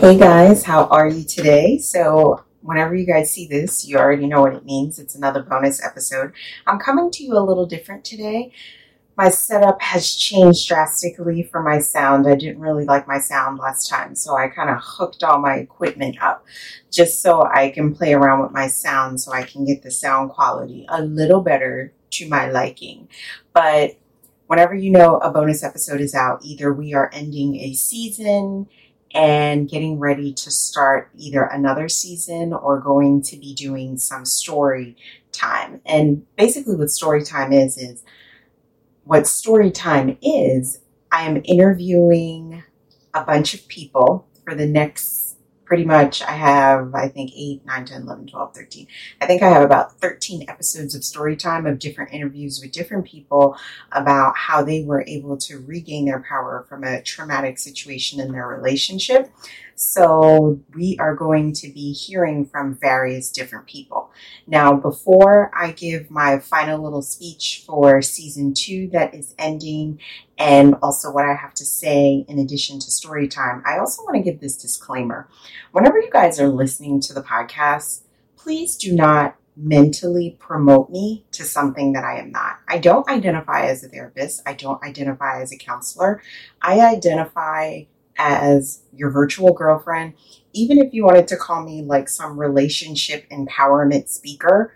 Hey guys, how are you today? So, whenever you guys see this, you already know what it means. It's another bonus episode. I'm coming to you a little different today. My setup has changed drastically for my sound. I didn't really like my sound last time, so I kind of hooked all my equipment up just so I can play around with my sound so I can get the sound quality a little better to my liking. But whenever you know a bonus episode is out, either we are ending a season, and getting ready to start either another season or going to be doing some story time. And basically, what story time is, is what story time is, I am interviewing a bunch of people for the next pretty much I have, I think, 8, 9, 10, 11, 12, 13. I think I have about 13 episodes of story time of different interviews with different people about how they were able to regain their power from a traumatic situation in their relationship. So we are going to be hearing from various different people. Now, before I give my final little speech for season two that is ending and also what I have to say in addition to story time, I also want to give this disclaimer. Whenever you guys are listening to the podcast, please do not mentally promote me to something that I am not. I don't identify as a therapist. I don't identify as a counselor. I identify as your virtual girlfriend, even if you wanted to call me like some relationship empowerment speaker,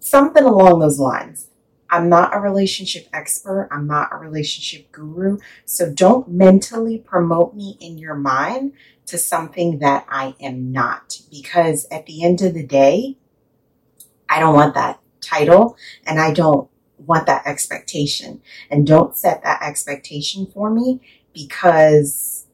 something along those lines. I'm not a relationship expert. I'm not a relationship guru. So don't mentally promote me in your mind to something that I am not. Because at the end of the day, I don't want that title and I don't want that expectation. And don't set that expectation for me because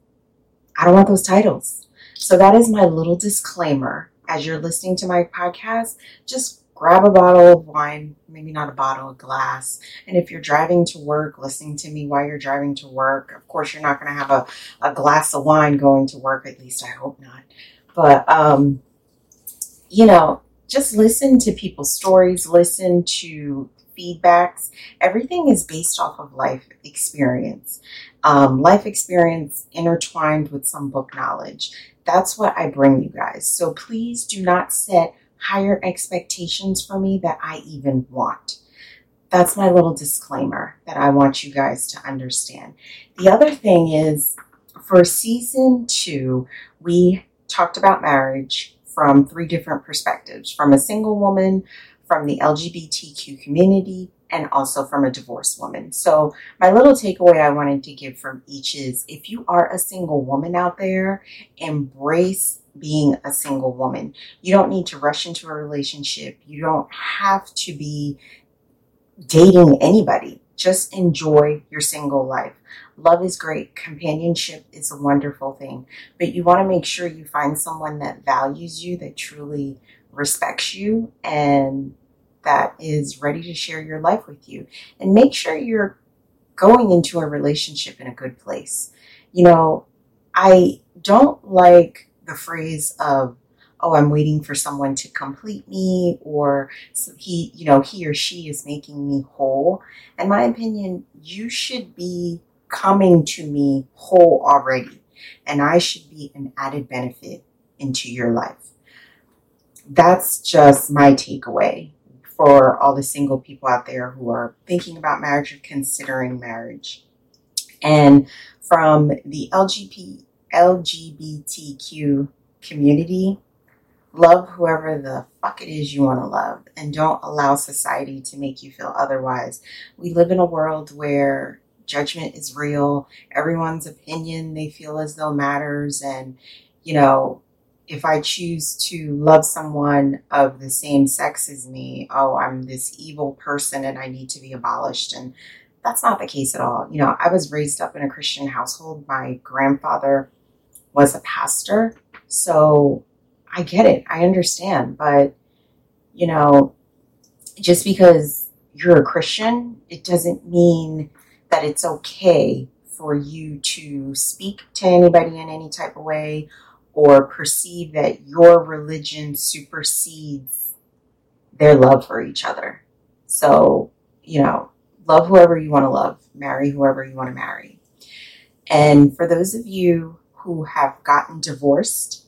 I don't want those titles. So that is my little disclaimer as you're listening to my podcast. Just grab a bottle of wine, maybe not a bottle, a glass. And if you're driving to work, listening to me while you're driving to work, of course, you're not going to have a, a glass of wine going to work. At least I hope not. But, um, you know, just listen to people's stories, listen to feedbacks. Everything is based off of life experience um, life experience intertwined with some book knowledge. That's what I bring you guys. So please do not set higher expectations for me that I even want. That's my little disclaimer that I want you guys to understand. The other thing is for season two, we talked about marriage from three different perspectives from a single woman, from the LGBTQ community, and also from a divorced woman. So, my little takeaway I wanted to give from each is if you are a single woman out there, embrace being a single woman. You don't need to rush into a relationship, you don't have to be dating anybody. Just enjoy your single life. Love is great. Companionship is a wonderful thing. But you want to make sure you find someone that values you, that truly respects you, and that is ready to share your life with you. And make sure you're going into a relationship in a good place. You know, I don't like the phrase of, oh, I'm waiting for someone to complete me, or he, you know, he or she is making me whole. In my opinion, you should be coming to me whole already, and I should be an added benefit into your life. That's just my takeaway for all the single people out there who are thinking about marriage or considering marriage. And from the LGBT, LGBTQ community, love whoever the fuck it is you want to love and don't allow society to make you feel otherwise. We live in a world where judgment is real, everyone's opinion they feel as though matters, and you know, if I choose to love someone of the same sex as me, oh, I'm this evil person and I need to be abolished. And that's not the case at all. You know, I was raised up in a Christian household. My grandfather was a pastor. So I get it. I understand. But, you know, just because you're a Christian, it doesn't mean that it's okay for you to speak to anybody in any type of way or perceive that your religion supersedes their love for each other. So, you know, love whoever you want to love, marry whoever you want to marry. And for those of you who have gotten divorced,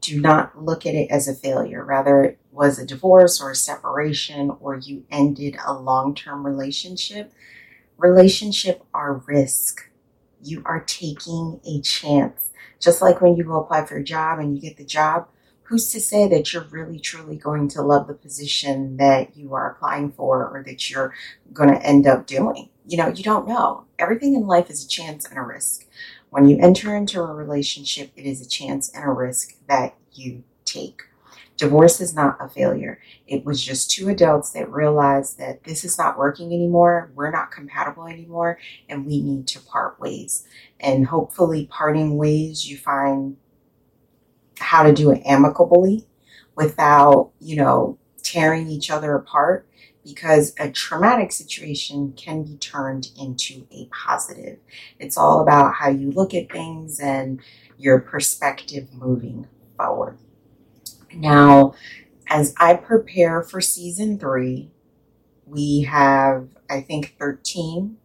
do not look at it as a failure. Rather, it was a divorce or a separation or you ended a long term relationship. Relationship are risk. You are taking a chance. Just like when you go apply for a job and you get the job, who's to say that you're really truly going to love the position that you are applying for or that you're going to end up doing? You know, you don't know. Everything in life is a chance and a risk. When you enter into a relationship, it is a chance and a risk that you take. Divorce is not a failure. It was just two adults that realized that this is not working anymore. We're not compatible anymore, and we need to part ways. And hopefully, parting ways, you find how to do it amicably without, you know, tearing each other apart because a traumatic situation can be turned into a positive. It's all about how you look at things and your perspective moving forward. Now, as I prepare for season three, we have, I think, 13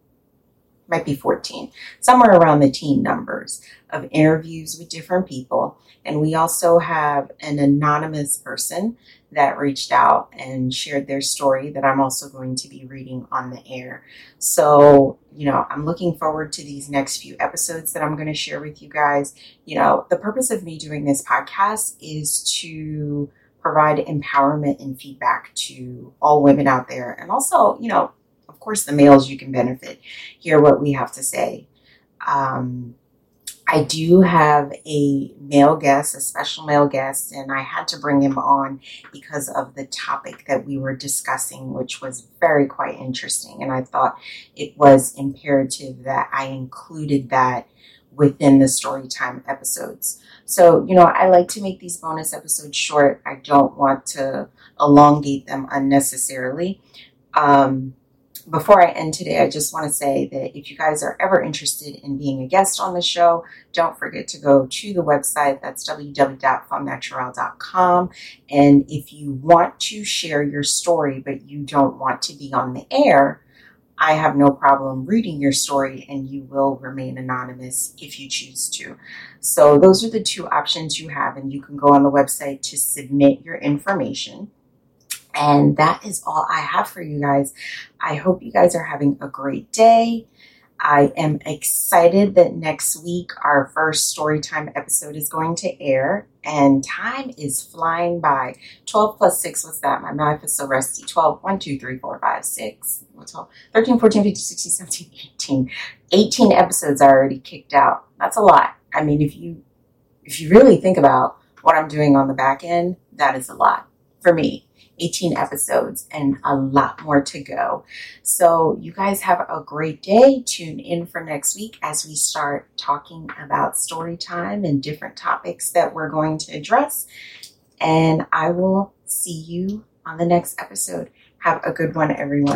might be 14, somewhere around the teen numbers of interviews with different people. And we also have an anonymous person that reached out and shared their story that I'm also going to be reading on the air. So, you know, I'm looking forward to these next few episodes that I'm going to share with you guys. You know, the purpose of me doing this podcast is to provide empowerment and feedback to all women out there and also, you know, course, the males you can benefit. Hear what we have to say. Um, I do have a male guest, a special male guest, and I had to bring him on because of the topic that we were discussing, which was very quite interesting. And I thought it was imperative that I included that within the story time episodes. So, you know, I like to make these bonus episodes short. I don't want to elongate them unnecessarily. Um, before I end today, I just want to say that if you guys are ever interested in being a guest on the show, don't forget to go to the website. That's www.femmeparler.com. And if you want to share your story, but you don't want to be on the air, I have no problem reading your story and you will remain anonymous if you choose to. So, those are the two options you have, and you can go on the website to submit your information. And that is all I have for you guys. I hope you guys are having a great day. I am excited that next week our first story time episode is going to air and time is flying by. 12 plus 6, what's that? My math is so rusty. 12, 1, 2, 3, 4, 5, 6, 12, 13, 14, 15, 16, 17, 18. 18 episodes are already kicked out. That's a lot. I mean, if you if you really think about what I'm doing on the back end, that is a lot for me. 18 episodes and a lot more to go. So, you guys have a great day. Tune in for next week as we start talking about story time and different topics that we're going to address. And I will see you on the next episode. Have a good one, everyone.